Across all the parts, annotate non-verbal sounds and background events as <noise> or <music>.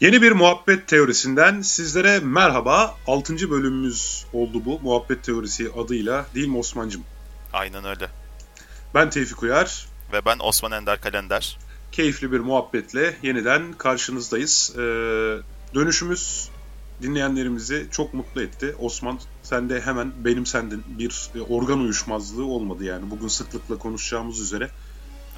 Yeni bir muhabbet teorisinden sizlere merhaba. 6. bölümümüz oldu bu. Muhabbet teorisi adıyla değil mi Osman'cım? Aynen öyle. Ben Tevfik Uyar. Ve ben Osman Ender Kalender. Keyifli bir muhabbetle yeniden karşınızdayız. Ee, dönüşümüz dinleyenlerimizi çok mutlu etti. Osman sen de hemen benim sendin bir organ uyuşmazlığı olmadı yani. Bugün sıklıkla konuşacağımız üzere.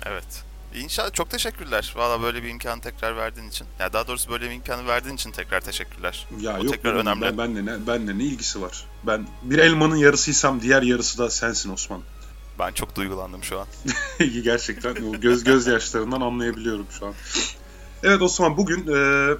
Evet. İnşallah çok teşekkürler. Valla böyle bir imkanı tekrar verdiğin için. Ya daha doğrusu böyle bir imkanı verdiğin için tekrar teşekkürler. Ya o yok tekrar önemli. Ben, benle, ne, benle ne ilgisi var? Ben bir elmanın yarısıysam diğer yarısı da sensin Osman. Ben çok duygulandım şu an. <laughs> Gerçekten o göz gözyaşlarından anlayabiliyorum şu an. Evet Osman bugün e,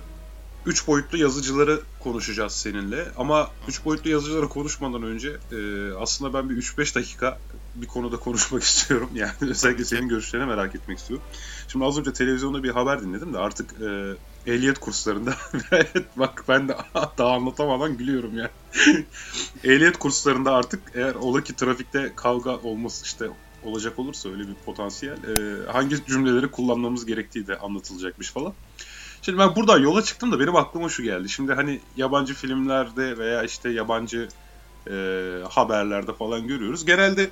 üç boyutlu yazıcıları konuşacağız seninle. Ama üç boyutlu yazıcıları konuşmadan önce e, aslında ben bir 3-5 dakika bir konuda konuşmak <laughs> istiyorum. Yani özellikle senin görüşlerini merak etmek istiyorum. Şimdi az önce televizyonda bir haber dinledim de artık e, ehliyet kurslarında <laughs> bak ben de <laughs> daha anlatamadan gülüyorum ya. ehliyet kurslarında artık eğer ola ki trafikte kavga olması işte olacak olursa öyle bir potansiyel e, hangi cümleleri kullanmamız gerektiği de anlatılacakmış falan. Şimdi ben buradan yola çıktım da benim aklıma şu geldi. Şimdi hani yabancı filmlerde veya işte yabancı e, haberlerde falan görüyoruz. Genelde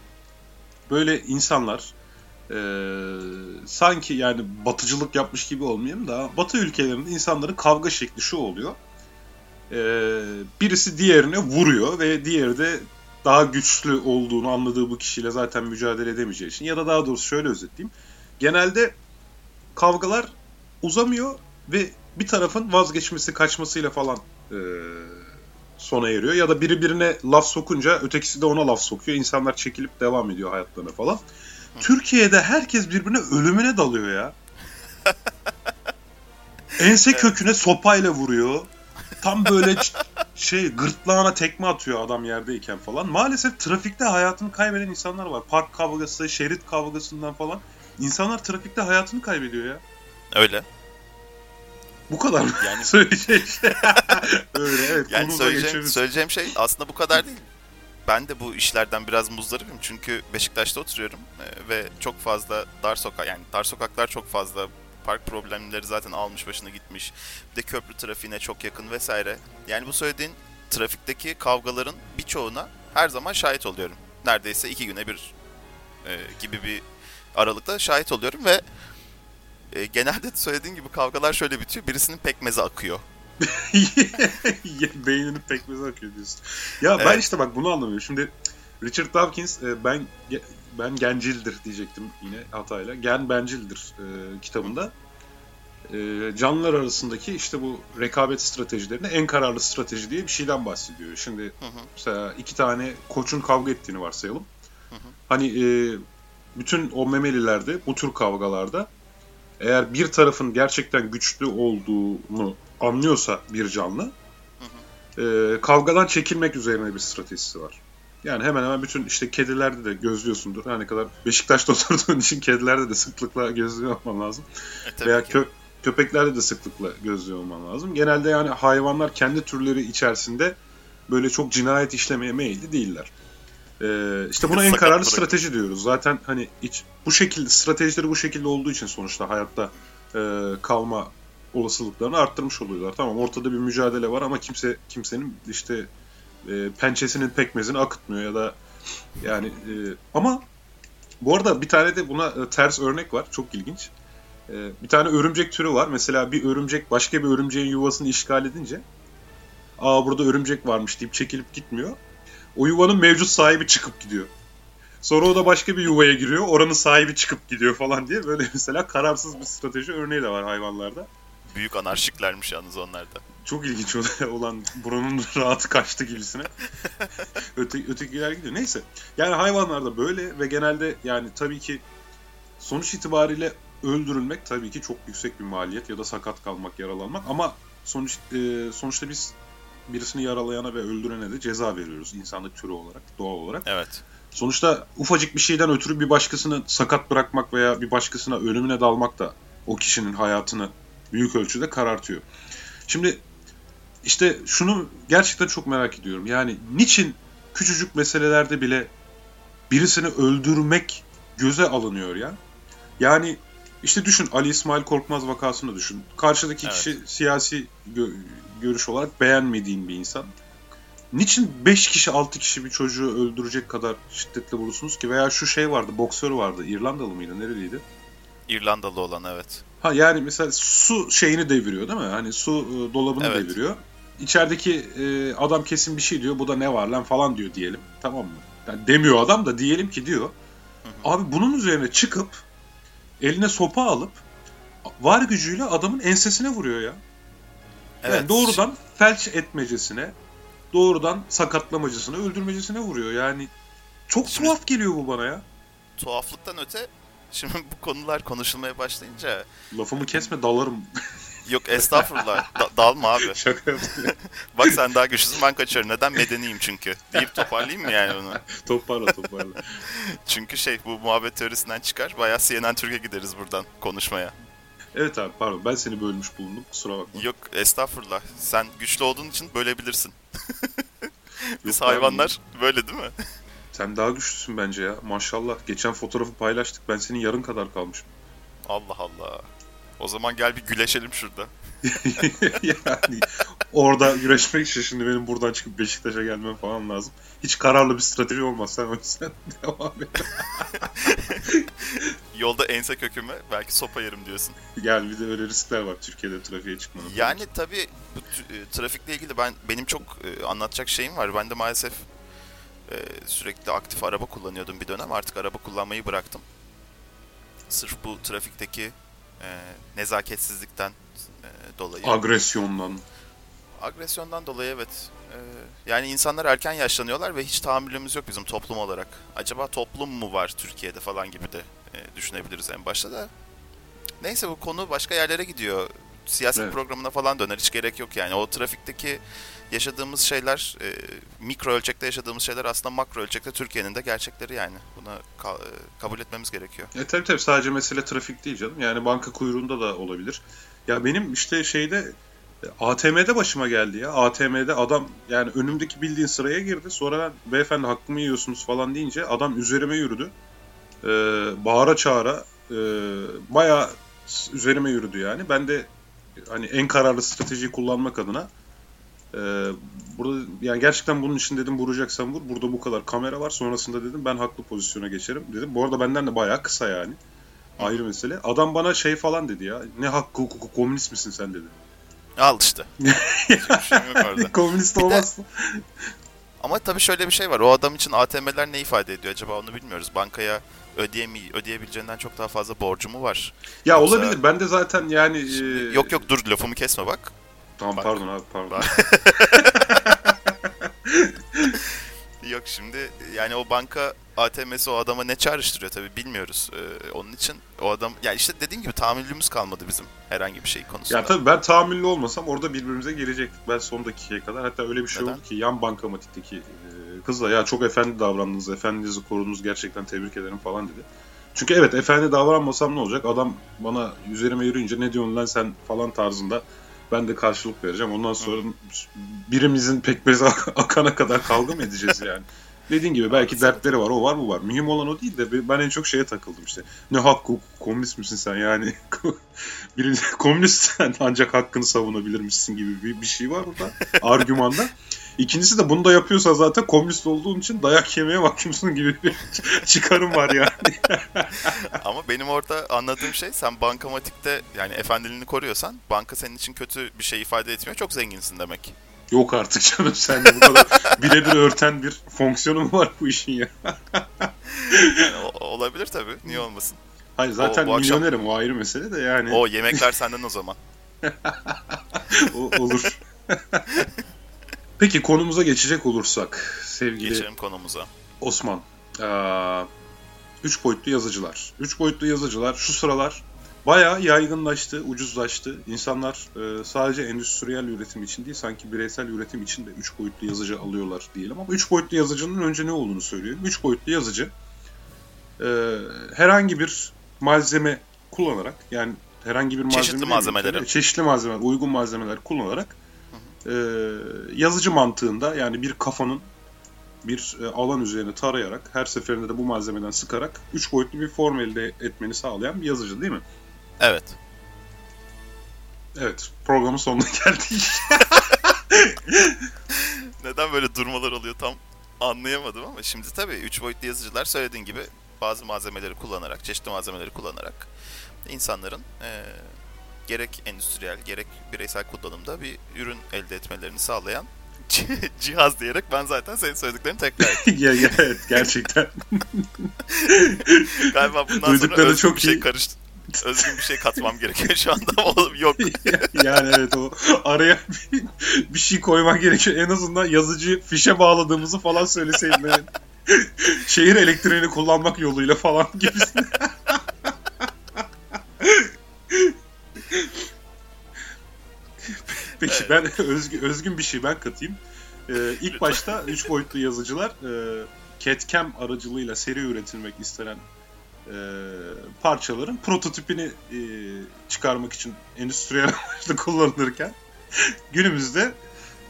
böyle insanlar e, sanki yani batıcılık yapmış gibi olmayayım da batı ülkelerinde insanların kavga şekli şu oluyor. E, birisi diğerine vuruyor ve diğeri de daha güçlü olduğunu anladığı bu kişiyle zaten mücadele edemeyeceği için ya da daha doğrusu şöyle özetleyeyim. Genelde kavgalar uzamıyor ve bir tarafın vazgeçmesi, kaçmasıyla falan e, sona eriyor. Ya da biri birine laf sokunca ötekisi de ona laf sokuyor. İnsanlar çekilip devam ediyor hayatlarına falan. Türkiye'de herkes birbirine ölümüne dalıyor ya. Ense köküne sopayla vuruyor. Tam böyle şey gırtlağına tekme atıyor adam yerdeyken falan. Maalesef trafikte hayatını kaybeden insanlar var. Park kavgası, şerit kavgasından falan. İnsanlar trafikte hayatını kaybediyor ya. Öyle. Bu kadar mı? Yani <laughs> söyleyeceğim şey. <laughs> Öyle evet. Yani söyleyeceğim, söyleyeceğim şey aslında bu kadar değil. Ben de bu işlerden biraz muzdaribim çünkü Beşiktaş'ta oturuyorum e, ve çok fazla dar sokak yani dar sokaklar çok fazla park problemleri zaten almış başına gitmiş. Bir de köprü trafiğine çok yakın vesaire. Yani bu söylediğin trafikteki kavgaların birçoğuna her zaman şahit oluyorum. Neredeyse iki güne bir e, gibi bir aralıkta şahit oluyorum ve e, genelde söylediğin gibi kavgalar şöyle bitiyor. Birisinin pekmezi akıyor. <laughs> Beyninin pekmezi akıyor diyorsun. Ya evet. ben işte bak bunu anlamıyorum. Şimdi Richard Dawkins e, ben ben gencildir diyecektim yine hatayla. Gen bencildir e, kitabında. E, canlılar arasındaki işte bu rekabet stratejilerinde en kararlı strateji diye bir şeyden bahsediyor. Şimdi hı hı. mesela iki tane koçun kavga ettiğini varsayalım. Hı hı. Hani e, bütün o memelilerde bu tür kavgalarda eğer bir tarafın gerçekten güçlü olduğunu anlıyorsa bir canlı hı hı. E, kavgadan çekilmek üzerine bir stratejisi var. Yani hemen hemen bütün işte kedilerde de gözlüyorsundur. Her ne kadar Beşiktaş'ta <laughs> oturduğun için kedilerde de sıklıkla gözlüyor olman lazım. E, Veya kö köpeklerde de sıklıkla gözlüyor olman lazım. Genelde yani hayvanlar kendi türleri içerisinde böyle çok cinayet işlemeye meyilli değiller. Ee, işte buna en kararlı strateji diyoruz. Zaten hani iç, bu şekilde stratejileri bu şekilde olduğu için sonuçta hayatta e, kalma olasılıklarını arttırmış oluyorlar. Tamam ortada bir mücadele var ama kimse kimsenin işte e, pençesinin pekmezini akıtmıyor ya da yani e, ama bu arada bir tane de buna e, ters örnek var. Çok ilginç. E, bir tane örümcek türü var. Mesela bir örümcek başka bir örümceğin yuvasını işgal edince aa burada örümcek varmış deyip çekilip gitmiyor o yuvanın mevcut sahibi çıkıp gidiyor. Sonra o da başka bir yuvaya giriyor. Oranın sahibi çıkıp gidiyor falan diye. Böyle <laughs> mesela kararsız bir strateji örneği de var hayvanlarda. Büyük anarşiklermiş yalnız onlarda. Çok ilginç <laughs> olan buranın <laughs> rahatı kaçtı gibisine. Öte, ötekiler gidiyor. Neyse. Yani hayvanlarda böyle ve genelde yani tabii ki sonuç itibariyle öldürülmek tabii ki çok yüksek bir maliyet ya da sakat kalmak, yaralanmak ama sonuç e, sonuçta biz birisini yaralayana ve öldürene de ceza veriyoruz insanlık türü olarak, doğal olarak. Evet. Sonuçta ufacık bir şeyden ötürü bir başkasını sakat bırakmak veya bir başkasına ölümüne dalmak da o kişinin hayatını büyük ölçüde karartıyor. Şimdi işte şunu gerçekten çok merak ediyorum. Yani niçin küçücük meselelerde bile birisini öldürmek göze alınıyor ya? Yani İşte düşün Ali İsmail Korkmaz vakasını düşün. Karşıdaki Evet. kişi siyasi görüş olarak beğenmediğin bir insan. Niçin 5 kişi 6 kişi bir çocuğu öldürecek kadar şiddetle vurursunuz ki? Veya şu şey vardı boksör vardı İrlandalı mıydı nereliydi? İrlandalı olan evet. Ha yani mesela su şeyini deviriyor değil mi? Hani su e, dolabını Evet. deviriyor. İçerideki e, adam kesin bir şey diyor. Bu da ne var lan falan diyor diyelim. Tamam mı? Yani demiyor adam da diyelim ki diyor. Abi bunun üzerine çıkıp eline sopa alıp var gücüyle adamın ensesine vuruyor ya. Evet. Yani doğrudan felç etmecesine, doğrudan sakatlamacısına, öldürmecesine vuruyor. Yani çok Şimdi- tuhaf geliyor bu bana ya. Tuhaflıktan öte <laughs> şimdi bu konular konuşulmaya başlayınca Lafımı kesme dalarım. <laughs> yok estağfurullah da- dalma abi. <laughs> Şaka yaptım. ya. Bak sen daha güçlüsün ben kaçıyorum. Neden medeniyim çünkü. Deyip toparlayayım mı yani bunu? toparla toparla. Çünkü şey bu muhabbet teorisinden çıkar. Bayağı CNN Türkiye gideriz buradan konuşmaya. Evet abi pardon ben seni bölmüş bulundum kusura bakma. Yok estağfurullah. Sen güçlü olduğun için bölebilirsin. <laughs> Biz Yok abi. hayvanlar böyle değil mi? Sen daha güçlüsün bence ya maşallah. Geçen fotoğrafı paylaştık ben senin yarın kadar kalmışım. Allah Allah. O zaman gel bir güleşelim şurada. <laughs> yani orada güreşmek için şimdi benim buradan çıkıp Beşiktaş'a gelmem falan lazım. Hiç kararlı bir strateji olmaz sen o yüzden <laughs> devam et. Yolda ense köküme belki sopa yerim diyorsun. Gel bir de öyle riskler var Türkiye'de trafiğe çıkmanın. Yani tabii bu e, trafikle ilgili ben benim çok e, anlatacak şeyim var. Ben de maalesef e, sürekli aktif araba kullanıyordum bir dönem. Artık araba kullanmayı bıraktım. Sırf bu trafikteki e, nezaketsizlikten e, dolayı. Agresyondan. Agresyondan dolayı evet. E, yani insanlar erken yaşlanıyorlar ve hiç tahammülümüz yok bizim toplum olarak. Acaba toplum mu var Türkiye'de falan gibi de e, düşünebiliriz en başta da. Neyse bu konu başka yerlere gidiyor. Siyaset Evet. programına falan döner. Hiç gerek yok yani. O trafikteki yaşadığımız şeyler, e, mikro ölçekte yaşadığımız şeyler aslında makro ölçekte Türkiye'nin de gerçekleri yani. Buna ka- e, kabul etmemiz gerekiyor. E tabii tabii sadece mesele trafik değil canım. Yani banka kuyruğunda da olabilir. Ya benim işte şeyde e, ATM'de başıma geldi ya. ATM'de adam yani önümdeki bildiğin sıraya girdi. Sonra ben beyefendi hakkımı yiyorsunuz falan deyince adam üzerime yürüdü. Ee, bağıra çağıra e, bayağı s- üzerime yürüdü yani. Ben de hani en kararlı stratejiyi kullanmak adına e, burada yani gerçekten bunun için dedim vuracaksan vur. Burada bu kadar kamera var. Sonrasında dedim ben haklı pozisyona geçerim dedim. Bu arada benden de bayağı kısa yani. Ayrı mesele. Adam bana şey falan dedi ya. Ne hakkı hukuku komünist misin sen dedi. Al işte. <laughs> Yok orada. komünist olmazsın. Ama tabii şöyle bir şey var. O adam için ATM'ler ne ifade ediyor acaba onu bilmiyoruz. Bankaya ödeyemi ödeyebileceğinden çok daha fazla borcu mu var? Ya Yoksa- olabilir. Ben de zaten yani e, Yok yok dur lafımı kesme bak. Tamam Bak. pardon abi pardon. <laughs> <laughs> Yok şimdi yani o banka ATM'si o adama ne çağrıştırıyor tabii bilmiyoruz. Ee, onun için o adam ya işte dediğim gibi tahammülümüz kalmadı bizim herhangi bir şey konusunda. Ya tabii ben tahammüllü olmasam orada birbirimize gelecektik. Ben son dakikaya kadar. Hatta öyle bir şey Neden? oldu ki yan bankamatikteki e, kızla ya çok efendi davrandınız, efendinizi korudunuz gerçekten tebrik ederim falan dedi. Çünkü evet efendi davranmasam ne olacak? Adam bana üzerime yürüyünce ne diyorsun lan sen falan tarzında ben de karşılık vereceğim. Ondan sonra birimizin pekmezi <laughs> akana kadar kavga mı edeceğiz yani? Dediğin gibi belki dertleri var, o var bu var. Mühim olan o değil de ben en çok şeye takıldım işte. Ne hakkı, komünist misin sen yani? <laughs> Birinci komünist sen <laughs> ancak hakkını savunabilirmişsin gibi bir, bir şey var burada <laughs> argümanda. İkincisi de bunu da yapıyorsa zaten komünist olduğun için dayak yemeye mahkumsun gibi bir çıkarım var yani. Ama benim orada anladığım şey sen bankamatikte yani efendiliğini koruyorsan banka senin için kötü bir şey ifade etmiyor. Çok zenginsin demek. Yok artık canım sen de bu kadar <laughs> birebir örten bir fonksiyonu mu var bu işin ya? Yani o- olabilir tabii. Niye olmasın? Hayır zaten O- bu akşam- milyonerim o ayrı mesele de yani O yemekler senden o zaman. <laughs> o, olur. Peki konumuza geçecek olursak sevgili Geçelim konumuza. Osman. Aa, üç boyutlu yazıcılar. Üç boyutlu yazıcılar şu sıralar bayağı yaygınlaştı, ucuzlaştı. İnsanlar e, sadece endüstriyel üretim için değil, sanki bireysel üretim için de üç boyutlu yazıcı alıyorlar diyelim. Ama üç boyutlu yazıcının önce ne olduğunu söyleyeyim. Üç boyutlu yazıcı e, herhangi bir malzeme kullanarak, yani herhangi bir malzeme Çeşitli malzemeleri. tabii, çeşitli malzemeler, uygun malzemeler kullanarak e, yazıcı mantığında yani bir kafanın bir e, alan üzerine tarayarak her seferinde de bu malzemeden sıkarak 3 boyutlu bir form elde etmeni sağlayan bir yazıcı değil mi? Evet. Evet. Programın sonuna <laughs> geldik. Neden böyle durmalar oluyor tam anlayamadım ama şimdi tabii 3 boyutlu yazıcılar söylediğin gibi bazı malzemeleri kullanarak, çeşitli malzemeleri kullanarak insanların e, gerek endüstriyel gerek bireysel kullanımda bir ürün elde etmelerini sağlayan <laughs> cihaz diyerek ben zaten senin söylediklerini tekrar ettim. <laughs> ya, ya, evet gerçekten. Galiba bundan sonra özgün çok bir şey iyi. karıştı. <laughs> Özgün bir şey katmam gerekiyor şu anda oğlum yok. <laughs> yani evet o araya <laughs> bir, bir şey koymak gerekiyor. En azından yazıcı fişe bağladığımızı falan söyleseydin. Yani. Şehir elektriğini kullanmak yoluyla falan gibisin. Peki ben özgün, özgün bir şey ben katayım. Ee, ilk başta 3 boyutlu yazıcılar e, CAD-CAM aracılığıyla seri üretilmek istenen e, parçaların prototipini e, çıkarmak için endüstriyel <laughs> amaçlı kullanılırken günümüzde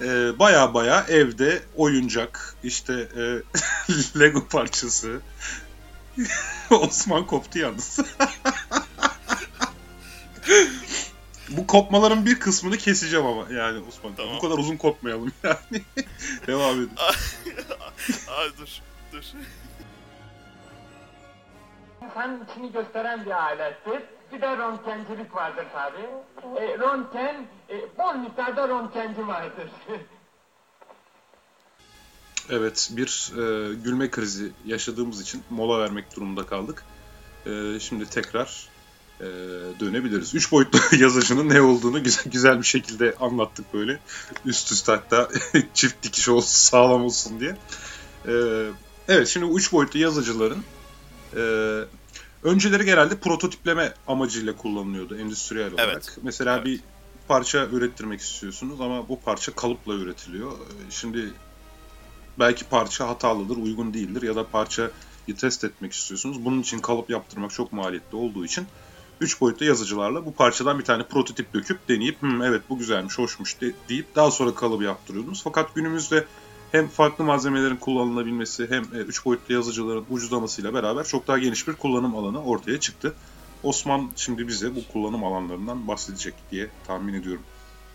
e, baya baya evde oyuncak işte e, <laughs> Lego parçası <laughs> Osman koptu yalnız. Bu kopmaların bir kısmını keseceğim ama yani Osman. Tamam. Bu kadar uzun kopmayalım yani. Devam edin. Abi dur. Dur. İnsanın içini gösteren bir alettir. Bir de röntgencilik vardır tabi. E, röntgen, e, bol miktarda röntgenci vardır. <laughs> evet, bir e, gülme krizi yaşadığımız için mola vermek durumunda kaldık. E, şimdi tekrar e, dönebiliriz. Üç boyutlu <laughs> yazıcının ne olduğunu güzel, güzel bir şekilde anlattık böyle. Üst üste hatta <laughs> çift dikiş olsun, sağlam olsun diye. E, evet, şimdi üç boyutlu yazıcıların e, önceleri genelde prototipleme amacıyla kullanılıyordu endüstriyel olarak. Evet. Mesela evet. bir parça ürettirmek istiyorsunuz ama bu parça kalıpla üretiliyor. Şimdi belki parça hatalıdır, uygun değildir ya da parçayı test etmek istiyorsunuz. Bunun için kalıp yaptırmak çok maliyetli olduğu için 3 boyutlu yazıcılarla bu parçadan bir tane prototip döküp deneyip Hı, evet bu güzelmiş, hoşmuş de, deyip daha sonra kalıbı yaptırıyordunuz. Fakat günümüzde hem farklı malzemelerin kullanılabilmesi hem 3 e, boyutlu yazıcıların ucuzlamasıyla beraber çok daha geniş bir kullanım alanı ortaya çıktı. Osman şimdi bize bu kullanım alanlarından bahsedecek diye tahmin ediyorum.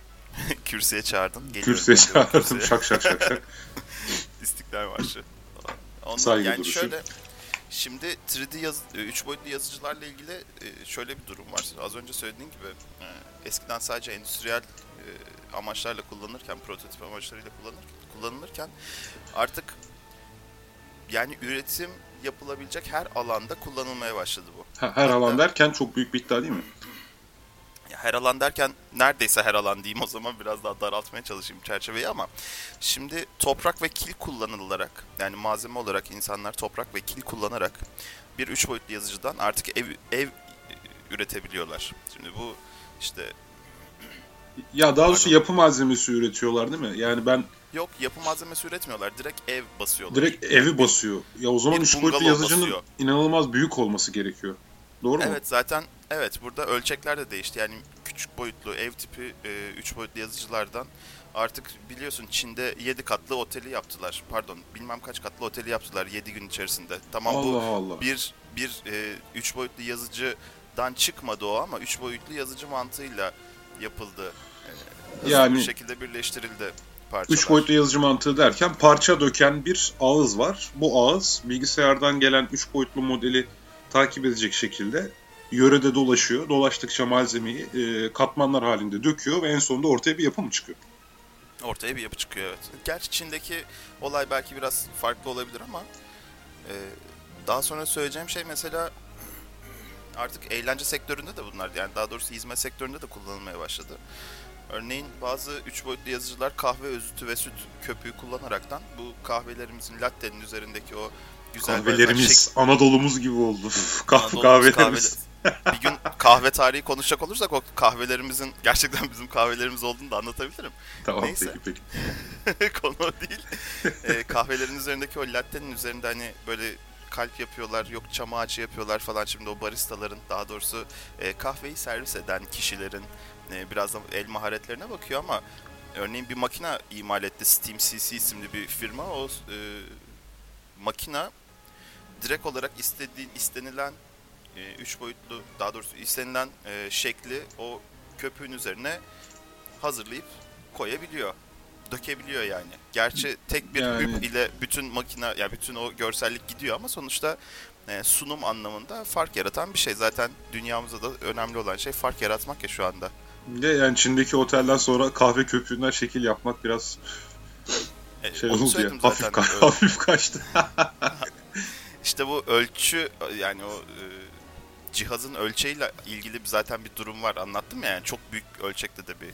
<laughs> Kürsüye çağırdın. Kürsüye çağırdım. Kürsüye. Şak şak şak şak. <laughs> İstiklal Marşı. Ondan, Saygı yani duruşu. şöyle Şimdi 3D yaz, 3 e, boyutlu yazıcılarla ilgili e, şöyle bir durum var. Az önce söylediğim gibi eskiden sadece endüstriyel amaçlarla kullanırken, prototip amaçlarıyla kullanır, kullanılırken artık yani üretim yapılabilecek her alanda kullanılmaya başladı bu. Her Hatta, alan derken çok büyük bir iddia değil mi? her alan derken neredeyse her alan diyeyim o zaman biraz daha daraltmaya çalışayım çerçeveyi ama şimdi toprak ve kil kullanılarak yani malzeme olarak insanlar toprak ve kil kullanarak bir üç boyutlu yazıcıdan artık ev ev üretebiliyorlar. Şimdi bu işte ya daha doğrusu yapı malzemesi üretiyorlar değil mi? Yani ben Yok yapı malzemesi üretmiyorlar. Direkt ev basıyorlar. Direkt evi basıyor. Ya o zaman 3 boyutlu yazıcının basıyor. inanılmaz büyük olması gerekiyor. Doğru evet, mu? Evet zaten evet burada ölçekler de değişti. Yani küçük boyutlu ev tipi 3 e, boyutlu yazıcılardan artık biliyorsun Çin'de 7 katlı oteli yaptılar. Pardon bilmem kaç katlı oteli yaptılar 7 gün içerisinde. Tamam Allah bu Allah. bir bir 3 e, boyutlu yazıcıdan çıkmadı o ama 3 boyutlu yazıcı mantığıyla yapıldı. E, yani bir şekilde birleştirildi parçalar. 3 boyutlu yazıcı mantığı derken parça döken bir ağız var. Bu ağız bilgisayardan gelen 3 boyutlu modeli takip edecek şekilde yörede dolaşıyor. Dolaştıkça malzemeyi e, katmanlar halinde döküyor ve en sonunda ortaya bir yapı mı çıkıyor? Ortaya bir yapı çıkıyor evet. Gerçi Çin'deki olay belki biraz farklı olabilir ama e, daha sonra söyleyeceğim şey mesela artık eğlence sektöründe de bunlar yani daha doğrusu hizmet sektöründe de kullanılmaya başladı. Örneğin bazı üç boyutlu yazıcılar kahve özütü ve süt köpüğü kullanaraktan bu kahvelerimizin latte'nin üzerindeki o güzel kahvelerimiz şek... Anadolu'muz gibi oldu. <laughs> Kahve kahvelerimiz. Kahve... <laughs> bir gün kahve tarihi konuşacak olursak o kahvelerimizin gerçekten bizim kahvelerimiz olduğunu da anlatabilirim. Tamam Neyse. peki peki. <laughs> Konu o değil. e, kahvelerin üzerindeki o latte'nin üzerinde hani böyle kalp yapıyorlar, yok çam ağacı yapıyorlar falan. Şimdi o baristaların daha doğrusu e, kahveyi servis eden kişilerin e, biraz da el maharetlerine bakıyor ama örneğin bir makine imal etti Steam CC isimli bir firma. O e, makina direkt olarak istediğin istenilen 3 boyutlu daha doğrusu istenilen e, şekli o köpüğün üzerine hazırlayıp koyabiliyor. Dökebiliyor yani. Gerçi tek bir Yani- üp ile bütün makine ya bütün o görsellik gidiyor ama sonuçta e, sunum anlamında fark yaratan bir şey. Zaten dünyamızda da önemli olan şey fark yaratmak ya şu anda. De yani Çin'deki otelden sonra kahve köpüğünden şekil yapmak biraz E, şey oldu ya. Hafif, ka- <laughs> hafif kaçtı. <laughs> İşte bu ölçü yani o e, cihazın ölçeğiyle ilgili zaten bir durum var anlattım ya yani çok büyük ölçekte de bir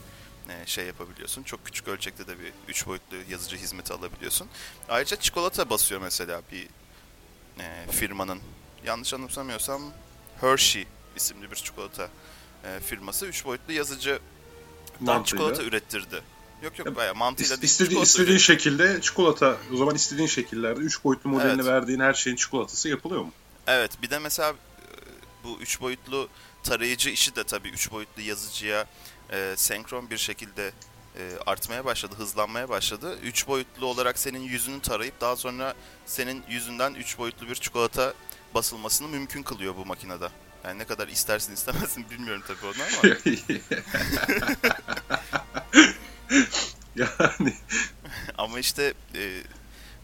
e, şey yapabiliyorsun. Çok küçük ölçekte de bir 3 boyutlu yazıcı hizmeti alabiliyorsun. Ayrıca çikolata basıyor mesela bir e, firmanın. Yanlış anımsamıyorsam Hershey isimli bir çikolata e, firması 3 boyutlu yazıcı Mantığıyla. çikolata ürettirdi. Yok yok bayağı mantığıyla İst- değil, çikolata istediğin şekilde çikolata, o zaman istediğin şekillerde 3 boyutlu modelini Evet. verdiğin her şeyin çikolatası yapılıyor mu? Evet bir de mesela e, bu üç boyutlu tarayıcı işi de tabii üç boyutlu yazıcıya e, senkron bir şekilde e, artmaya başladı, hızlanmaya başladı. Üç boyutlu olarak senin yüzünü tarayıp daha sonra senin yüzünden üç boyutlu bir çikolata basılmasını mümkün kılıyor bu makinede. Yani ne kadar istersin istemezsin bilmiyorum tabii onu ama yani <laughs> ama işte e,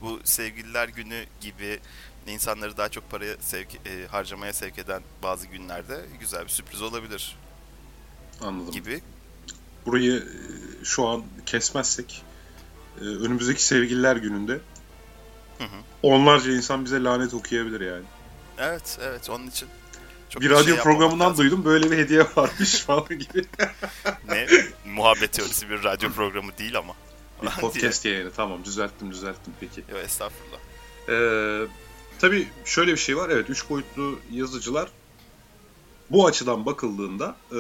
bu sevgililer günü gibi insanları daha çok paraya sevk, e, harcamaya sevk eden bazı günlerde güzel bir sürpriz olabilir anladım. gibi Burayı e, şu an kesmezsek e, önümüzdeki sevgililer gününde Hı hı. onlarca insan bize lanet okuyabilir yani. Evet, evet onun için. Çok bir şey radyo yapmamak programından lazım. duydum böyle bir hediye varmış <laughs> falan gibi. Ne? Muhabbet teorisi bir radyo programı değil ama. bir podcast yayını tamam düzelttim düzelttim peki. Yok estağfurullah. Ee, tabii şöyle bir şey var. Evet 3 boyutlu yazıcılar bu açıdan bakıldığında e,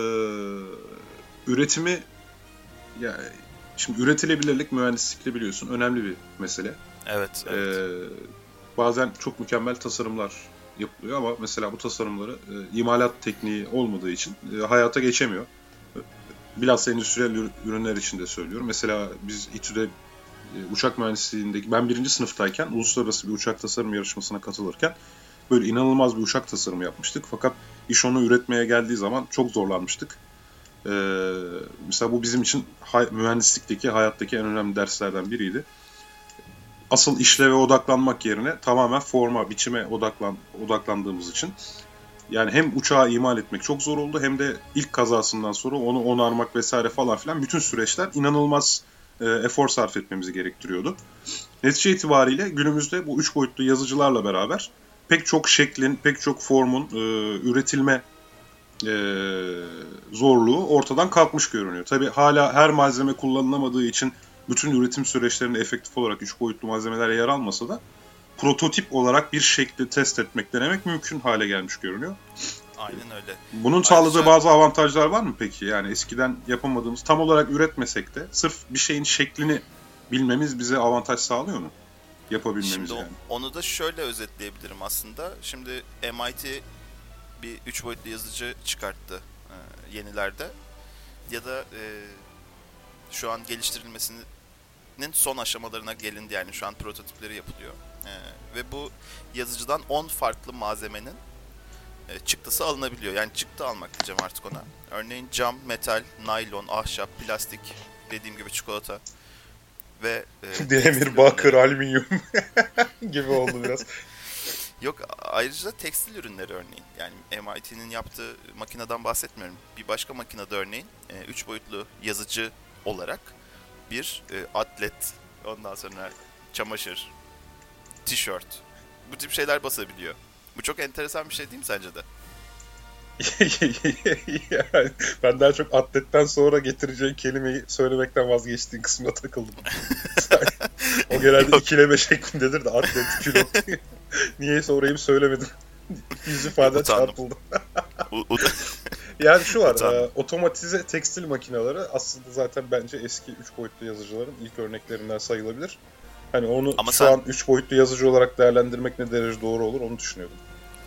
üretimi yani şimdi üretilebilirlik mühendislikte biliyorsun önemli bir mesele. Evet, Ee, evet. bazen çok mükemmel tasarımlar yapılıyor ama mesela bu tasarımları e, imalat tekniği olmadığı için e, hayata geçemiyor. Bilhassa endüstriyel ür- ürünler için de söylüyorum. Mesela biz İTÜ'de e, uçak mühendisliğindeki ben birinci sınıftayken uluslararası bir uçak tasarım yarışmasına katılırken böyle inanılmaz bir uçak tasarımı yapmıştık. Fakat iş onu üretmeye geldiği zaman çok zorlanmıştık. Ee, mesela bu bizim için hay- mühendislikteki hayattaki en önemli derslerden biriydi asıl işleve odaklanmak yerine tamamen forma, biçime odaklan, odaklandığımız için yani hem uçağı imal etmek çok zor oldu hem de ilk kazasından sonra onu onarmak vesaire falan filan bütün süreçler inanılmaz e, efor sarf etmemizi gerektiriyordu. Netice itibariyle günümüzde bu üç boyutlu yazıcılarla beraber pek çok şeklin, pek çok formun e, üretilme e, zorluğu ortadan kalkmış görünüyor. Tabi hala her malzeme kullanılamadığı için bütün üretim süreçlerinde efektif olarak 3 boyutlu malzemeler yer almasa da prototip olarak bir şekli test etmek, denemek mümkün hale gelmiş görünüyor. Aynen öyle. Bunun sağladığı bazı avantajlar var mı peki? Yani eskiden yapamadığımız, tam olarak üretmesek de sırf bir şeyin şeklini bilmemiz bize avantaj sağlıyor mu? Yapabilmemiz Şimdi yani. onu da şöyle özetleyebilirim aslında. Şimdi MIT bir üç boyutlu yazıcı çıkarttı e, yenilerde. Ya da e, şu an geliştirilmesinin son aşamalarına gelindi yani şu an prototipleri yapılıyor. E, ve bu yazıcıdan 10 farklı malzemenin e, çıktısı alınabiliyor. Yani çıktı almak diyeceğim artık ona. Örneğin cam, metal, naylon, ahşap, plastik, dediğim gibi çikolata ve e, <laughs> Demir, bakır, ürünleri. alüminyum <laughs> gibi oldu biraz. <laughs> Yok ayrıca tekstil ürünleri örneğin. Yani MIT'nin yaptığı makineden bahsetmiyorum. Bir başka makinede örneğin 3 boyutlu yazıcı olarak bir e, atlet, ondan sonra çamaşır, tişört bu tip şeyler basabiliyor. Bu çok enteresan bir şey değil mi sence de? yani ben daha çok atletten sonra getireceğin kelimeyi söylemekten vazgeçtiğin kısmına takıldım. <laughs> o genelde Yok. ikileme şeklindedir de atlet kilo. <laughs> Niyeyse orayı söylemedim. Yüz Utandım. çarpıldı. <laughs> Yani şu var, e, otomatize tekstil makineleri aslında zaten bence eski 3 boyutlu yazıcıların ilk örneklerinden sayılabilir. Hani onu Ama şu sen- an 3 boyutlu yazıcı olarak değerlendirmek ne derece doğru olur onu düşünüyorum.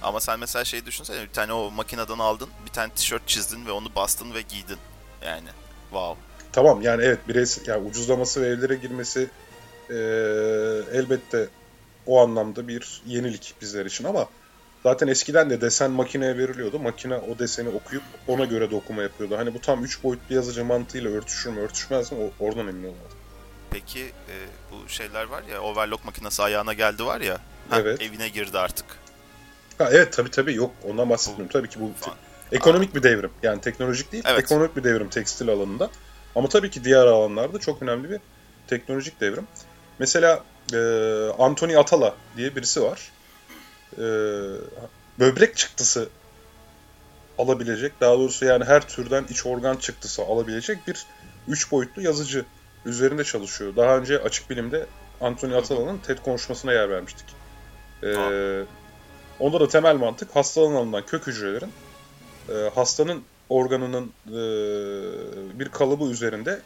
Ama sen mesela şey düşünsene bir tane o makineden aldın, bir tane tişört çizdin ve onu bastın ve giydin. Yani wow. Tamam yani evet bireysel yani ucuzlaması ve evlere girmesi e, elbette o anlamda bir yenilik bizler için ama Zaten eskiden de desen makineye veriliyordu. Makine o deseni okuyup ona göre dokuma yapıyordu. Hani bu tam 3 boyutlu yazıcı mantığıyla örtüşür mü örtüşmez mi o- oradan emin olamadım. Peki e, bu şeyler var ya overlock makinesi ayağına geldi var ya. heh, Evet. Evine girdi artık. Ha, evet tabii tabii yok ondan bahsetmiyorum. Tabii ki bu Falan. ekonomik bir devrim. Yani teknolojik değil Evet. ekonomik bir devrim tekstil alanında. Ama tabii ki diğer alanlarda çok önemli bir teknolojik devrim. Mesela e, Anthony Atala diye birisi var. E, böbrek çıktısı alabilecek, daha doğrusu yani her türden iç organ çıktısı alabilecek bir üç boyutlu yazıcı üzerinde çalışıyor. Daha önce açık bilimde Anthony Atala'nın TED konuşmasına yer vermiştik. E, Aa. onda da temel mantık hastadan alınan kök hücrelerin e, hastanın organının e, bir kalıbı üzerinde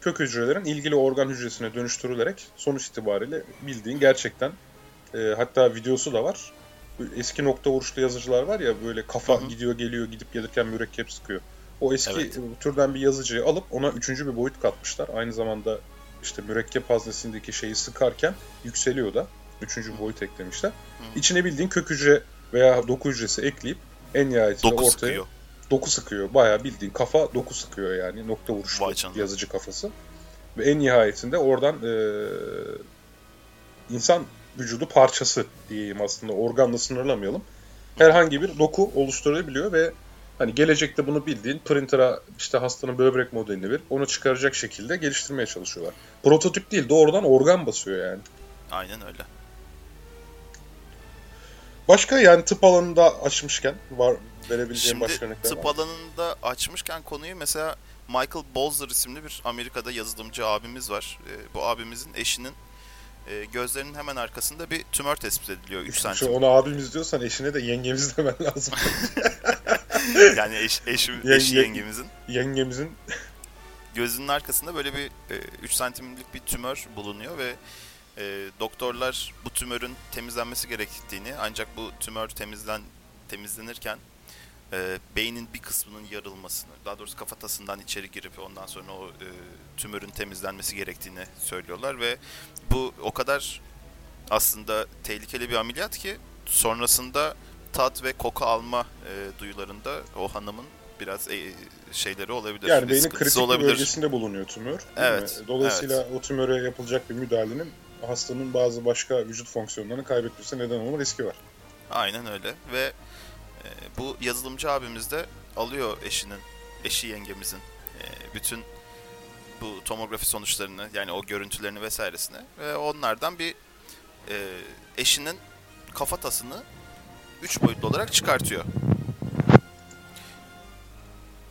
kök hücrelerin ilgili organ hücresine dönüştürülerek sonuç itibariyle bildiğin gerçekten e, hatta videosu da var. Eski nokta vuruşlu yazıcılar var ya böyle kafa Hı hı. gidiyor geliyor gidip gelirken mürekkep sıkıyor. O eski Evet. e, türden bir yazıcıyı alıp ona üçüncü bir boyut katmışlar. Aynı zamanda işte mürekkep haznesindeki şeyi sıkarken yükseliyor da. Üçüncü bir boyut eklemişler. Hı. İçine bildiğin kök hücre veya doku hücresi ekleyip en nihayetinde Doku ortaya sıkıyor. doku sıkıyor. Bayağı bildiğin kafa doku sıkıyor yani. Nokta vuruşlu yazıcı kafası. Ve en nihayetinde oradan eee, insan vücudu parçası diyeyim aslında. Organla sınırlamayalım. Herhangi bir doku oluşturabiliyor ve hani gelecekte bunu bildiğin printer'a işte hastanın böbrek modelini verip onu çıkaracak şekilde geliştirmeye çalışıyorlar. Prototip değil doğrudan organ basıyor yani. Aynen öyle. Başka yani tıp alanında açmışken var verebileceğim Şimdi başka örnekler tıp var. alanında açmışken konuyu mesela Michael Bolzer isimli bir Amerika'da yazılımcı abimiz var. Ee, bu abimizin eşinin e, gözlerinin hemen arkasında bir tümör tespit ediliyor 3 Şu santim. onu abimiz diyorsan eşine de yengemiz demen lazım. <laughs> yani eş, eşim, Ye- eşi ye- yengemizin Yengemizin gözünün arkasında böyle bir 3 santimlik bir tümör bulunuyor ve e, doktorlar bu tümörün temizlenmesi gerektiğini ancak bu tümör temizlen temizlenirken e, beynin bir kısmının yarılmasını, daha doğrusu kafatasından içeri girip ondan sonra o e, tümörün temizlenmesi gerektiğini söylüyorlar ve bu o kadar aslında tehlikeli bir ameliyat ki sonrasında tat ve koku alma e, duyularında o hanımın biraz e, şeyleri olabilir. yani beynin kritik olabilir. bölgesinde bulunuyor tümör. Evet, mi? Dolayısıyla o tümöre yapılacak bir müdahalenin hastanın bazı başka vücut fonksiyonlarını kaybetmesine neden olma riski var. Aynen öyle ve e, bu yazılımcı abimiz de alıyor eşinin, eşi yengemizin e, bütün bu tomografi sonuçlarını yani o görüntülerini vesairesini ve onlardan bir e, eşinin kafatasını 3 boyutlu olarak çıkartıyor.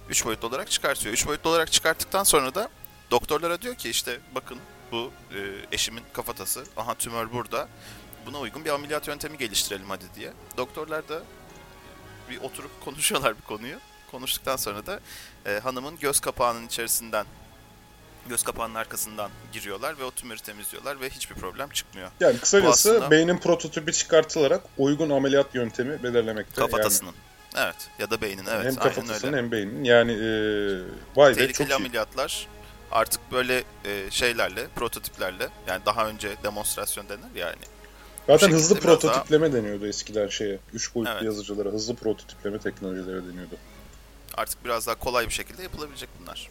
3 boyutlu olarak çıkartıyor. 3 boyutlu olarak çıkarttıktan sonra da doktorlara diyor ki işte bakın bu e, eşimin kafatası. Aha tümör burada. Buna uygun bir ameliyat yöntemi geliştirelim hadi diye. Doktorlar da bir oturup <laughs> konuşuyorlar bir konuyu. Konuştuktan sonra da e, hanımın göz kapağının içerisinden göz kapağının arkasından giriyorlar ve o tümörü temizliyorlar ve hiçbir problem çıkmıyor. Yani kısacası aslında- beynin prototipi çıkartılarak uygun ameliyat yöntemi belirlemekte. Kafatasının. Evet ya da beynin Yani evet hem aynen kafatasının öyle. hem beynin. Yani e, vay be çok Tehlikeli iyi. ameliyatlar artık böyle e, şeylerle, prototiplerle yani daha önce demonstrasyon denir yani. Zaten hızlı biraz daha- prototipleme deniyordu eskiden şeye. Üç boyutlu Evet. yazıcılara hızlı prototipleme teknolojileri deniyordu. Artık biraz daha kolay bir şekilde yapılabilecek bunlar.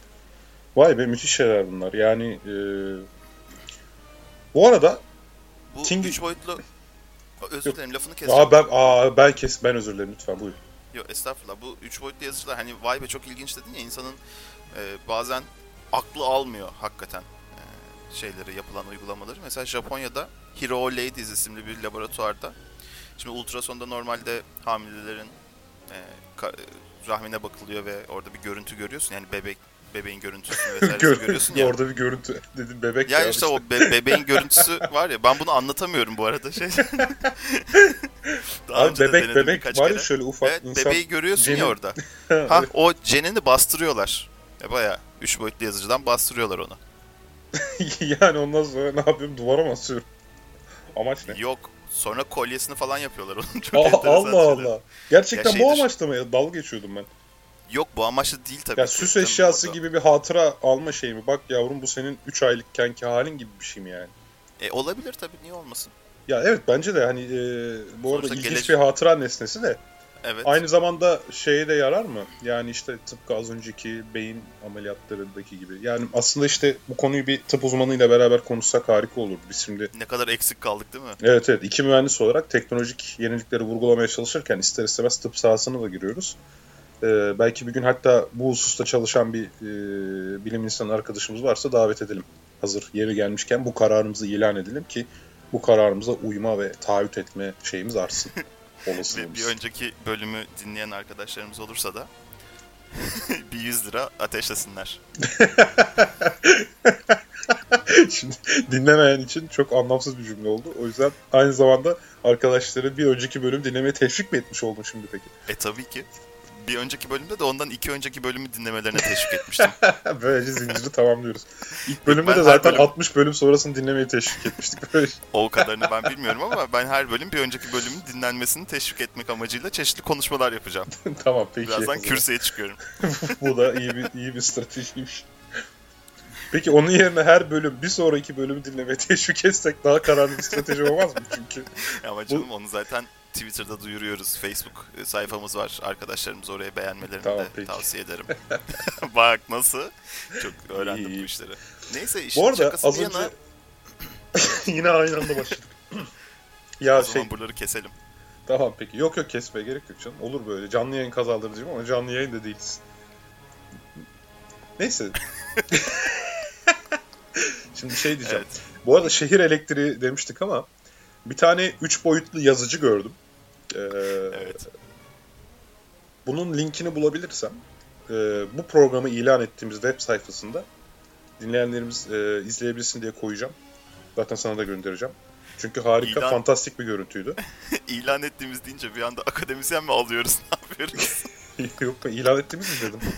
Vay be müthiş şeyler bunlar. Yani e, bu arada Bu Ting- üç boyutlu özür dilerim lafını kestim. aa ben aa ben kes ben özür dilerim lütfen buyur. Yok estağfurullah bu üç boyutlu yazıcılar hani vay be çok ilginç dedin ya insanın e, bazen aklı almıyor hakikaten şeyleri yapılan uygulamaları. Mesela Japonya'da Hiro Ladies isimli bir laboratuvarda şimdi ultrasonda normalde hamilelerin e, ka- e, rahmine bakılıyor ve orada bir görüntü görüyorsun yani bebek bebeğin görüntüsünü <laughs> vesaire görüyorsun ya. Orada bir görüntü <laughs> dedim bebek Ya ya. işte o be- bebeğin görüntüsü var ya ben bunu anlatamıyorum bu arada şey. <laughs> Abi bebek bebek var ya şöyle ufak Evet insan. bebeği görüyorsun ya Cenin- orada. Ha o cenini bastırıyorlar. E baya 3 boyutlu yazıcıdan bastırıyorlar onu. <laughs> yani ondan sonra ne yapıyorum duvara mı asıyorum? Amaç ne? Yok sonra kolyesini falan yapıyorlar onun. <laughs> Çok Aa, enteresan Allah şeyler. Allah. Gerçekten Ya bu şeydir. amaçla mı? ya? Dalga geçiyordum ben. Yok bu amaçlı değil tabii. Ya ki. süs eşyası orada. gibi bir hatıra alma şeyi mi? Bak yavrum bu senin 3 aylıkkenki halin gibi bir şey mi yani? E, olabilir tabii niye olmasın. Ya evet bence de hani e, bu arada Sonuçta ilginç geleş- bir hatıra nesnesi de Evet. aynı zamanda şeye de yarar mı? Yani işte tıpkı az önceki beyin ameliyatlarındaki gibi. Yani aslında işte bu konuyu bir tıp uzmanıyla beraber konuşsak harika olurdu. Biz şimdi Ne kadar eksik kaldık değil mi? evet evet iki mühendis olarak teknolojik yenilikleri vurgulamaya çalışırken ister istemez tıp sahasına da giriyoruz. Ee, belki bir gün hatta bu hususta çalışan bir e, bilim insanı arkadaşımız varsa davet edelim. Hazır yeri gelmişken bu kararımızı ilan edelim ki bu kararımıza uyma ve taahhüt etme şeyimiz artsın. <laughs> Olasılığımız. bir önceki bölümü dinleyen arkadaşlarımız olursa da <laughs> bir 100 lira ateşlesinler. <laughs> Şimdi dinlemeyen için çok anlamsız bir cümle oldu. O yüzden aynı zamanda arkadaşları bir önceki bölüm dinlemeye teşvik mi etmiş oldun şimdi peki? E tabii ki. Bir önceki bölümde de ondan iki önceki bölümü dinlemelerine teşvik etmiştim. <laughs> Böylece zinciri tamamlıyoruz. İlk bölümde Ben de zaten bölüm- 60 bölüm sonrasını dinlemeye teşvik etmiştik. <laughs> Böyle O kadarını ben bilmiyorum ama ben her bölüm bir önceki bölümün dinlenmesini teşvik etmek amacıyla çeşitli konuşmalar yapacağım. <laughs> tamam peki. Birazdan kürsüye çıkıyorum. Bu da iyi bir iyi bir stratejiymiş. Peki onun yerine her bölüm bir sonraki bölümü dinlemeye teşvik etsek daha kararlı bir strateji olmaz mı? Çünkü Ama canım onu zaten Twitter'da duyuruyoruz. Facebook e, sayfamız var. Arkadaşlarımız oraya beğenmelerini Tamam, de peki. tavsiye ederim. <laughs> <laughs> Bak nasıl? Çok öğrendim İyi, bu işleri. Neyse işin bu arada az önce yana <laughs> yine aynı anda başladık. ya o şey zaman buraları keselim. Tamam peki. Yok yok kesmeye gerek yok canım. Olur böyle. Canlı yayın kazandırıcıyım ama canlı yayın da değiliz. Neyse. Şimdi şey diyeceğim. Evet. Bu arada şehir elektriği demiştik ama bir tane 3 boyutlu yazıcı gördüm. Ee, Evet. Bunun linkini bulabilirsem e, bu programı ilan ettiğimiz web sayfasında dinleyenlerimiz e, izleyebilsin diye koyacağım. Zaten sana da göndereceğim. Çünkü harika, İlan- fantastik bir görüntüydü. <laughs> İlan ettiğimiz deyince bir anda akademisyen mi alıyoruz? Ne yapıyoruz? <laughs> Yok mu? İlan ettiğimiz mi dedim? <laughs>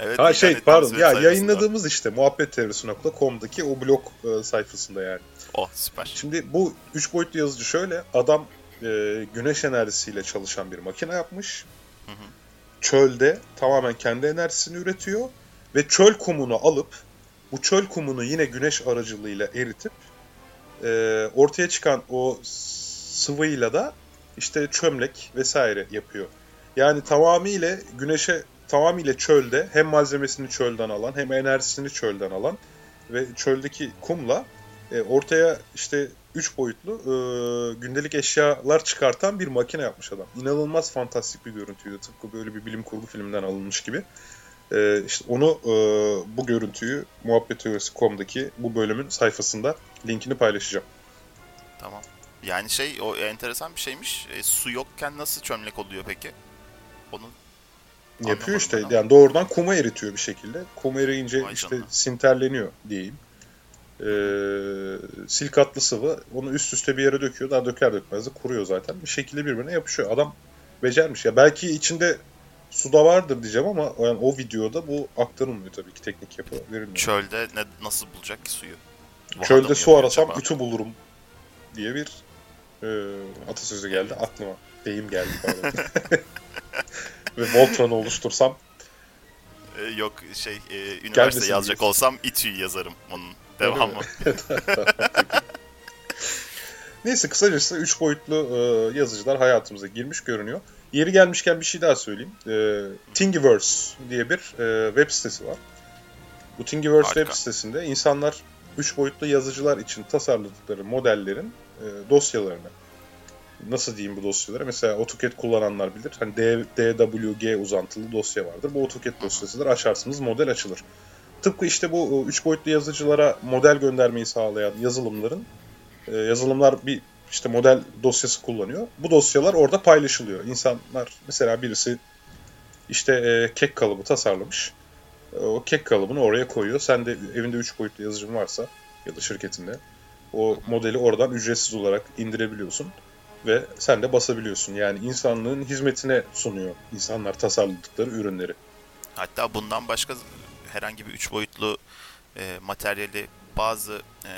Evet, Ha şey pardon ya yayınladığımız işte muhabbetteorisi.com'daki o blog e, sayfasında yani. Oh süper. Şimdi bu üç boyutlu yazıcı şöyle adam e, güneş enerjisiyle çalışan bir makine yapmış. Hı hı. Çölde tamamen kendi enerjisini üretiyor ve çöl kumunu alıp bu çöl kumunu yine güneş aracılığıyla eritip e, ortaya çıkan o sıvıyla da işte çömlek vesaire yapıyor. Yani tamamıyla güneşe tamamıyla çölde hem malzemesini çölden alan hem enerjisini çölden alan ve çöldeki kumla e, ortaya işte 3 boyutlu e, gündelik eşyalar çıkartan bir makine yapmış adam. İnanılmaz fantastik bir görüntüydü. Tıpkı böyle bir bilim kurgu filminden alınmış gibi. E, işte onu e, bu görüntüyü muhabbetteorisi.com'daki bu bölümün sayfasında linkini paylaşacağım. Tamam. Yani şey o enteresan bir şeymiş. E, su yokken nasıl çömlek oluyor peki? Onu Yapıyor işte. Yani doğrudan kuma eritiyor bir şekilde. Kuma eriyince Vay işte canına. sinterleniyor diyeyim. Ee, silikatlı sıvı onu üst üste bir yere döküyor. Daha döker dökmez de kuruyor zaten. Bir şekilde birbirine yapışıyor. Adam becermiş. Ya belki içinde su da vardır diyeceğim ama yani o videoda bu aktarılmıyor tabii ki teknik yapı verilmiyor. çölde ne, nasıl bulacak ki suyu? Vahada Çölde su arasam acaba? ütü bulurum diye bir e, atasözü geldi aklıma. Deyim geldi pardon. <laughs> <laughs> Ve Voltron'u oluştursam E, yok şey e, üniversite Gelmesin yazacak diyorsun. olsam İTÜ'yü yazarım onun Mi? <laughs> Neyse kısacası 3 boyutlu e, yazıcılar hayatımıza girmiş görünüyor. Yeri gelmişken bir şey daha söyleyeyim. E, Thingiverse diye bir e, web sitesi var. Bu Thingiverse Harika. web sitesinde insanlar 3 boyutlu yazıcılar için tasarladıkları modellerin e, dosyalarını nasıl diyeyim bu dosyaları? Mesela AutoCAD kullananlar bilir. Hani D- DWG uzantılı dosya vardır. Bu AutoCAD dosyasıdır. Açarsınız model açılır. Tıpkı işte bu 3 boyutlu yazıcılara model göndermeyi sağlayan yazılımların e, yazılımlar bir işte model dosyası kullanıyor. Bu dosyalar orada paylaşılıyor. İnsanlar mesela birisi işte e, kek kalıbı tasarlamış. E, o kek kalıbını oraya koyuyor. Sen de evinde 3 boyutlu yazıcın varsa ya da şirketinde o modeli oradan ücretsiz olarak indirebiliyorsun ve sen de basabiliyorsun. Yani insanlığın hizmetine sunuyor insanlar tasarladıkları ürünleri. Hatta bundan başka herhangi bir üç boyutlu e, materyali bazı e,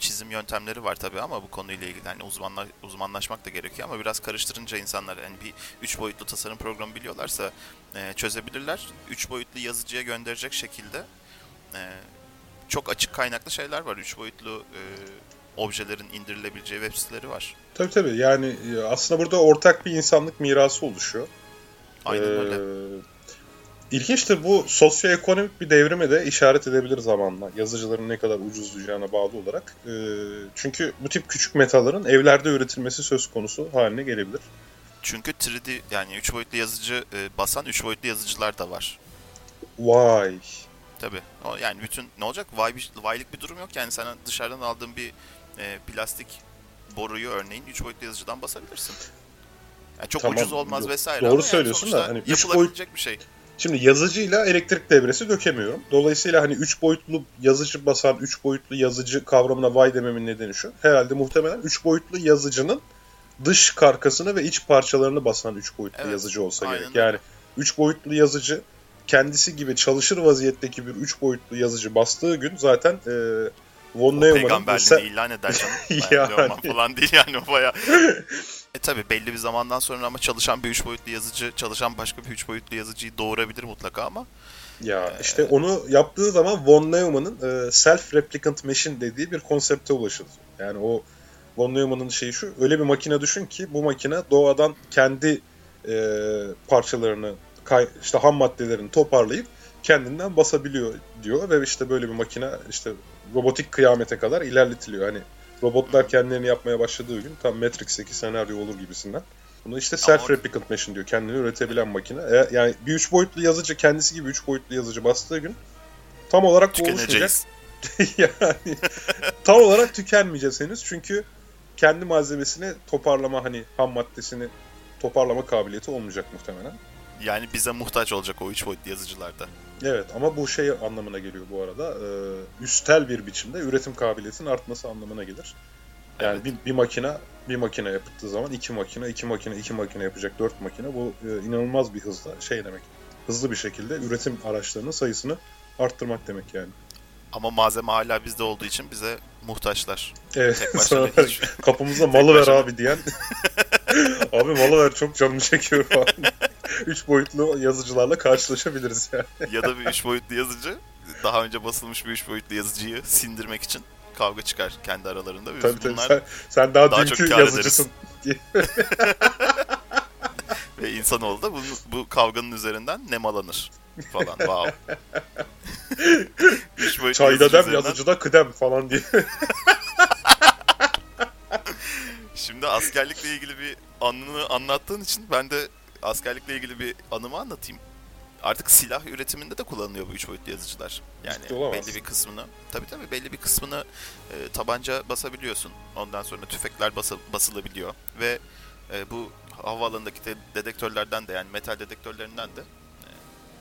çizim yöntemleri var tabii ama bu konuyla ilgili hani uzmanla, uzmanlaşmak da gerekiyor ama biraz karıştırınca insanlar yani bir üç boyutlu tasarım programı biliyorlarsa e, çözebilirler. Üç boyutlu yazıcıya gönderecek şekilde e, çok açık kaynaklı şeyler var. Üç boyutlu e, objelerin indirilebileceği web siteleri var. Tabii tabii yani e, aslında burada ortak bir insanlık mirası oluşuyor. Aynen Ee, öyle. İlginçtir bu sosyoekonomik bir devrime de işaret edebilir zamanla. Yazıcıların ne kadar ucuzlayacağına bağlı olarak. Ee, çünkü bu tip küçük metalların evlerde üretilmesi söz konusu haline gelebilir. Çünkü 3D yani 3 boyutlu yazıcı e, basan 3 boyutlu yazıcılar da var. Vay. Tabii. O yani bütün ne olacak? Vay, bir- vaylık bir durum yok. Yani sen dışarıdan aldığın bir e, plastik boruyu örneğin 3 boyutlu yazıcıdan basabilirsin. Yani çok Tamam, ucuz olmaz doğru vesaire doğru ama yani söylüyorsun da hani üç yapılabilecek bir şey. Şimdi yazıcıyla elektrik devresi dökemiyorum. Dolayısıyla hani 3 boyutlu yazıcı basan 3 boyutlu yazıcı kavramına vay dememin nedeni şu. Herhalde muhtemelen 3 boyutlu yazıcının dış karkasını ve iç parçalarını basan 3 boyutlu Evet, yazıcı olsa aynen gerek. Yani 3 boyutlu yazıcı kendisi gibi çalışır vaziyetteki bir 3 boyutlu yazıcı bastığı gün zaten e, von Neumann'ın Peygamberliğini ilan eder canım. <laughs> Yani. falan değil yani o baya. <laughs> e tabi belli bir zamandan sonra ama çalışan bir 3 boyutlu yazıcı, çalışan başka bir 3 boyutlu yazıcıyı doğurabilir mutlaka ama Ya işte onu yaptığı zaman von Neumann'ın e, self-replicant machine dediği bir konsepte ulaşıldı. Yani o von Neumann'ın şeyi şu, öyle bir makine düşün ki bu makine doğadan kendi e, parçalarını, kay, işte ham maddelerini toparlayıp kendinden basabiliyor diyor ve işte böyle bir makine işte robotik kıyamete kadar ilerletiliyor. Hani robotlar kendilerini yapmaya başladığı gün tam Matrix'teki senaryo olur gibisinden. Bunu işte self-replicant machine diyor. Kendini üretebilen makine. E, yani bir üç boyutlu yazıcı kendisi gibi üç boyutlu yazıcı bastığı gün tam olarak bu oluşmayacak. <laughs> yani tam olarak tükenmeyeceğiz henüz. Çünkü kendi malzemesini toparlama hani ham maddesini toparlama kabiliyeti olmayacak muhtemelen. Yani bize muhtaç olacak o 3 boyutlu yazıcılarda. Evet ama bu şey anlamına geliyor bu arada. E, üstel bir biçimde üretim kabiliyetinin artması anlamına gelir. Yani Evet. bir, bir makine bir makine yapıldığı zaman iki makine, iki makine, iki makine yapacak dört makine. Bu e, inanılmaz bir hızla şey demek. Hızlı bir şekilde üretim araçlarının sayısını arttırmak demek yani. Ama malzeme hala bizde olduğu için bize muhtaçlar. Evet. Tek başına <laughs> hiç. kapımıza malı ver abi diyen. <laughs> abi malı ver çok canımı çekiyor falan. <laughs> Üç boyutlu yazıcılarla karşılaşabiliriz yani. ya da bir 3 boyutlu yazıcı daha önce basılmış bir 3 boyutlu yazıcıyı sindirmek için kavga çıkar kendi aralarında. Biz Tabii tabii sen, sen daha, daha dünkü yazıcısın. <laughs> ve insanoğlu da bu, bu kavganın üzerinden nemalanır falan. Wow. <laughs> Üç Çayda dem üzerinden- yazıcıda kıdem falan diye. <laughs> Şimdi askerlikle ilgili bir anını anlattığın için ben de askerlikle ilgili bir anımı anlatayım. Artık silah üretiminde de kullanılıyor bu üç boyutlu yazıcılar. Yani belli bir kısmını, tabii tabii belli bir kısmını e, tabanca basabiliyorsun. Ondan sonra tüfekler basa- basılabiliyor ve e, bu havaalanındaki de- dedektörlerden de yani metal dedektörlerinden de e,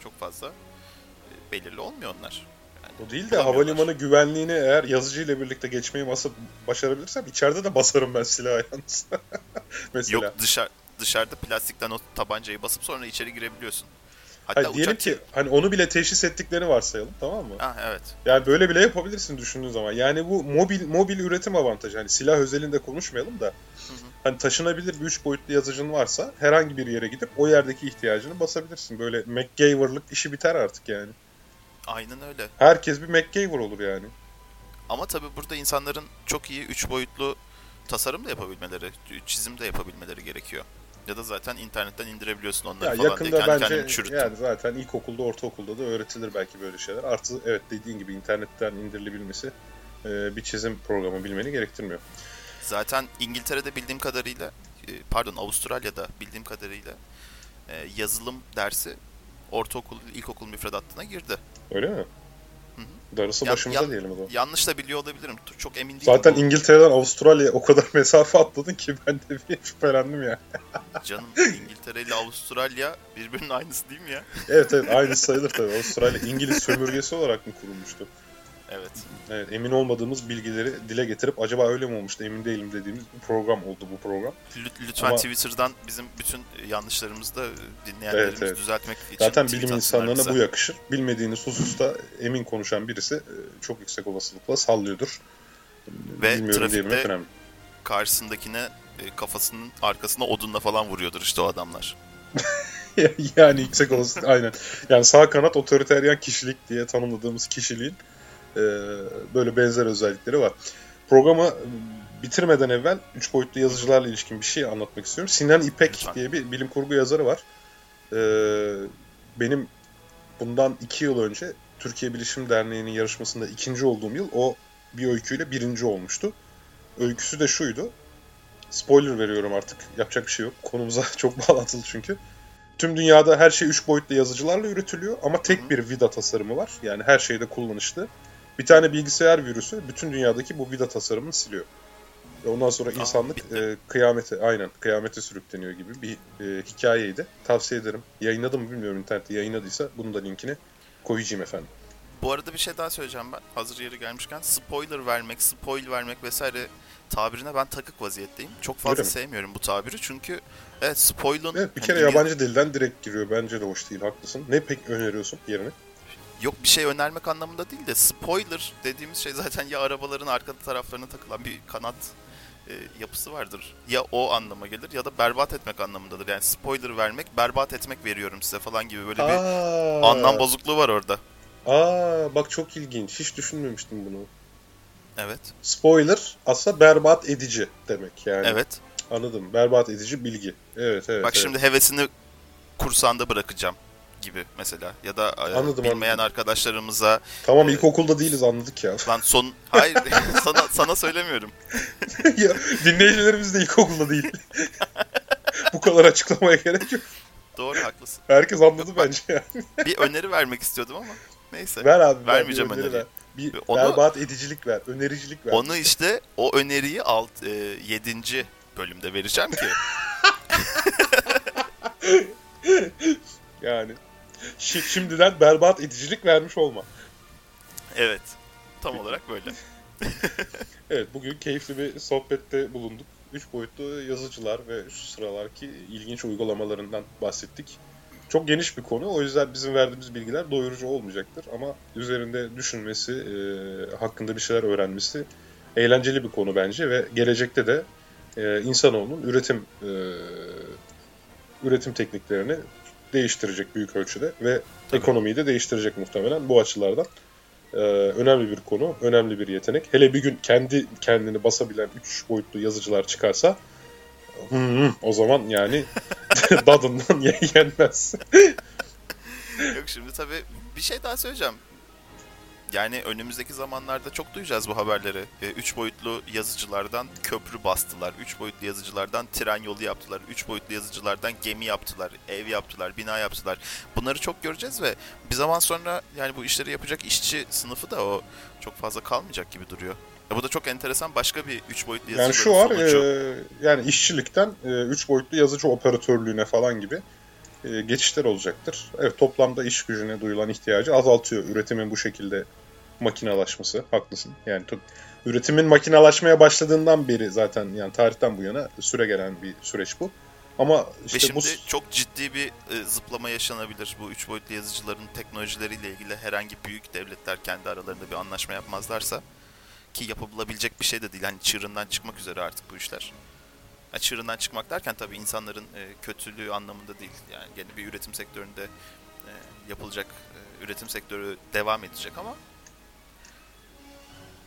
çok fazla e, belirli olmuyor onlar. Yani O değil de havalimanı güvenliğini eğer yazıcıyla birlikte geçmeyi masa başarabilirsem içeride de basarım ben silahı yalnız. <laughs> Mesela. Yok dışarı dışarıda plastikten o tabancayı basıp sonra içeri girebiliyorsun. Hatta Hayır, diyelim uçak ki hani onu bile teşhis ettiklerini varsayalım tamam mı? Ah evet. Yani böyle bile yapabilirsin düşündüğün zaman. Yani bu mobil mobil üretim avantajı. Hani silah özelinde konuşmayalım da. Hani taşınabilir bir üç boyutlu yazıcın varsa herhangi bir yere gidip o yerdeki ihtiyacını basabilirsin. Böyle MacGyver'lık işi biter artık yani. Aynen öyle. Herkes bir MacGyver olur yani. Ama tabii burada insanların çok iyi 3 boyutlu tasarım da yapabilmeleri, çizim de yapabilmeleri gerekiyor. Ya da zaten internetten indirebiliyorsun onları Ya falan yakında diye kendi bence çürüttüm. yani zaten ilkokulda, ortaokulda da öğretilir belki böyle şeyler. Artı evet dediğin gibi internetten indirilebilmesi e, bir çizim programı bilmeni gerektirmiyor. Zaten İngiltere'de bildiğim kadarıyla, e, pardon Avustralya'da bildiğim kadarıyla e, yazılım dersi ortaokul, ilkokul müfredatına girdi. Öyle mi? Darısı Ya- başımıza ya- diyelim o zaman. Yanlış da biliyor olabilirim. Çok emin değilim. Zaten Bu- İngiltere'den Avustralya'ya o kadar <laughs> mesafe atladın ki ben de bir şüphelendim ya. <laughs> Canım İngiltere ile Avustralya birbirinin aynısı değil mi ya? Evet evet aynı sayılır tabii. Avustralya İngiliz sömürgesi olarak mı kurulmuştu? Evet. Evet emin olmadığımız bilgileri dile getirip acaba öyle mi olmuştu emin değilim dediğimiz bir program oldu bu program. Lü- Lütfen Ama- Twitter'dan bizim bütün yanlışlarımızı da dinleyenlerimiz Evet, evet. düzeltmek için Zaten bilim insanlarına bize. bu yakışır. Bilmediğiniz hususta emin konuşan birisi e, çok yüksek olasılıkla sallıyordur. Ve Bilmiyorum trafikte- önemli. Karşısındakine e, kafasının arkasına odunla falan vuruyordur işte o adamlar. <laughs> yani yüksek olasılık aynen. Yani sağ kanat otoriteryen kişilik diye tanımladığımız kişiliğin e, böyle benzer özellikleri var. programı bitirmeden evvel 3 boyutlu yazıcılarla ilişkin bir şey anlatmak istiyorum. Sinan İpek Lütfen. diye bir bilim kurgu yazarı var. Ee, benim bundan 2 yıl önce Türkiye Bilişim Derneği'nin yarışmasında ikinci olduğum yıl o bir öyküyle birinci olmuştu. Öyküsü de şuydu. Spoiler veriyorum artık. Yapacak bir şey yok. Konumuza <laughs> çok bağlantılı çünkü. Tüm dünyada her şey 3 boyutlu yazıcılarla üretiliyor ama tek bir vida tasarımı var. Yani her şeyde kullanışlı. Bir tane bilgisayar virüsü bütün dünyadaki bu vida tasarımını siliyor. Ve ondan sonra insanlık bitti. e, kıyamete, aynen kıyamete sürükleniyor gibi bir e, hikayeydi. Tavsiye ederim. Yayınladım mı bilmiyorum internette yayınladıysa bunun da linkini koyacağım efendim. Bu arada bir şey daha söyleyeceğim ben. Hazır yeri gelmişken spoiler vermek, spoil vermek vesaire tabirine ben takık vaziyetteyim. Çok fazla Öyle mi? sevmiyorum bu tabiri çünkü evet spoil'un Evet bir hani kere İngiliz- yabancı dilden direkt giriyor. Bence de hoş değil haklısın. Ne pek öneriyorsun yerine? Yok bir şey önermek anlamında değil de spoiler dediğimiz şey zaten ya arabaların arka taraflarına takılan bir kanat e, yapısı vardır. Ya o anlama gelir ya da berbat etmek anlamındadır. Yani spoiler vermek, berbat etmek veriyorum size falan gibi böyle bir Aa, anlam bozukluğu var orada. Aa bak çok ilginç. Hiç düşünmemiştim bunu. Evet. Spoiler aslında berbat edici demek yani. Evet. Anladım. Berbat edici bilgi. Evet evet. Bak evet. şimdi hevesini kursağında bırakacağım gibi mesela ya da e, Anladım, bilmeyen anladım. arkadaşlarımıza Tamam e, ilkokulda değiliz anladık ya. lan son hayır <laughs> sana sana söylemiyorum. <laughs> ya dinleyicilerimiz de ilkokulda değil. <laughs> Bu kadar açıklamaya gerek yok. Doğru haklısın. Herkes anladı bence yani. Bir öneri vermek istiyordum ama neyse. Ver abi. ver, Vermeyeceğim bir öneri öneriyi. ver. Bir Onu- berbat edicilik ver. Önericilik ver. Onu işte o öneriyi alt e, 7. bölümde vereceğim ki. Yani. Şi- şimdiden berbat edicilik vermiş olma. evet. Tam olarak böyle. <laughs> Evet bugün keyifli bir sohbette bulunduk. Üç boyutlu yazıcılar ve şu sıralarki ilginç uygulamalarından bahsettik. Çok geniş bir konu. O yüzden bizim verdiğimiz bilgiler doyurucu olmayacaktır. Ama üzerinde düşünmesi, e, hakkında bir şeyler öğrenmesi eğlenceli bir konu bence. Ve gelecekte de e, insanoğlunun üretim e, üretim tekniklerini değiştirecek büyük ölçüde. Ve Tabii. ekonomiyi de değiştirecek muhtemelen bu açılardan. Ee, önemli bir konu, önemli bir yetenek. Hele bir gün kendi kendini basabilen 3 boyutlu yazıcılar çıkarsa hmm, o zaman yani <laughs> <laughs> dadından ye- yenmez. Yok şimdi tabii bir şey daha söyleyeceğim. Yani önümüzdeki zamanlarda çok duyacağız bu haberleri. 3 boyutlu yazıcılardan köprü bastılar. 3 boyutlu yazıcılardan tren yolu yaptılar. 3 boyutlu yazıcılardan gemi yaptılar. Ev yaptılar. Bina yaptılar. Bunları çok göreceğiz ve bir zaman sonra yani bu işleri yapacak işçi sınıfı da o çok fazla kalmayacak gibi duruyor. Ya bu da çok enteresan başka bir 3 boyutlu yazıcı Yani şu var, e, yani işçilikten 3 boyutlu yazıcı operatörlüğüne falan gibi e, geçişler olacaktır. Evet toplamda iş gücüne duyulan ihtiyacı azaltıyor üretimin bu şekilde makinalaşması. Haklısın. Yani to- üretimin makinalaşmaya başladığından beri zaten yani tarihten bu yana süre gelen bir süreç bu. Ama işte Ve şimdi bu çok ciddi bir e, zıplama yaşanabilir. Bu üç boyutlu yazıcıların teknolojileriyle ilgili herhangi büyük devletler kendi aralarında bir anlaşma yapmazlarsa ki yapılabilecek bir şey de değil. Hani çığırından çıkmak üzere artık bu işler. Yani çığırından çıkmak derken tabii insanların e, kötülüğü anlamında değil. Yani gene bir üretim sektöründe e, yapılacak e, üretim sektörü devam edecek ama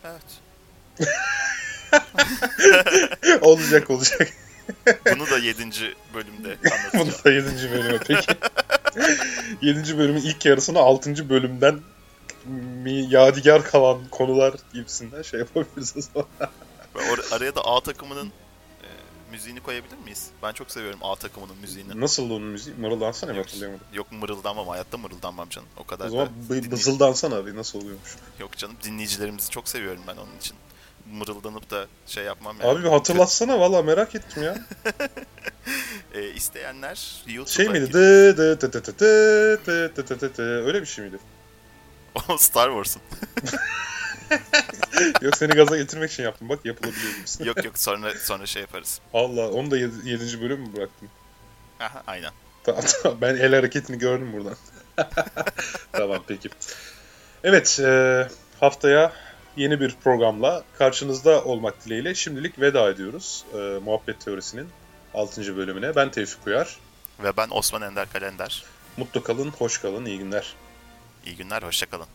evet. <laughs> olacak olacak. Bunu da 7. bölümde Bunu anlatacağım. da 7. bölüme peki. 7. bölümün ilk yarısını 6. bölümden mi yadigar kalan konular gibisinden şey yapabiliriz o zaman. Araya da A takımının müziğini koyabilir miyiz? Ben çok seviyorum A takımının müziğini. Nasıl onun müziği? Mırıldansana mı Yok, hatırlayamadım. yok mırıldanmam hayatta mırıldanmam canım. O kadar O zaman da bızıldansana abi nasıl oluyormuş. Yok canım dinleyicilerimizi çok seviyorum ben onun için. Mırıldanıp da şey yapmam yani. Abi bir hatırlatsana valla merak ettim ya. E, isteyenler YouTube'a Şey miydi? Dı dı tı tı tı tı tı tı tı tı. Öyle bir şey miydi? Star Wars'un. <laughs> Yok seni gaza getirmek için yaptım bak yapılabiliyor gibisin. <laughs> yok yok sonra sonra şey yaparız. Allah onu da 7. bölüm mü bıraktın? Aha aynen. Tamam <laughs> tamam ben el hareketini gördüm buradan. tamam peki. Evet e, haftaya yeni bir programla karşınızda olmak dileğiyle şimdilik veda ediyoruz. E, Muhabbet Teorisi'nin 6. bölümüne. Ben Tevfik Uyar. Ve ben Osman Ender Kalender. Mutlu kalın, hoş kalın, iyi günler. İyi günler, hoşçakalın.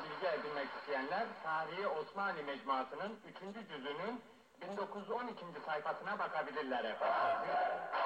Edebilmek isteyenler Tarihi Osmanlı Mecmuası'nın 3. cüzünün 1912. sayfasına bakabilirler efendim.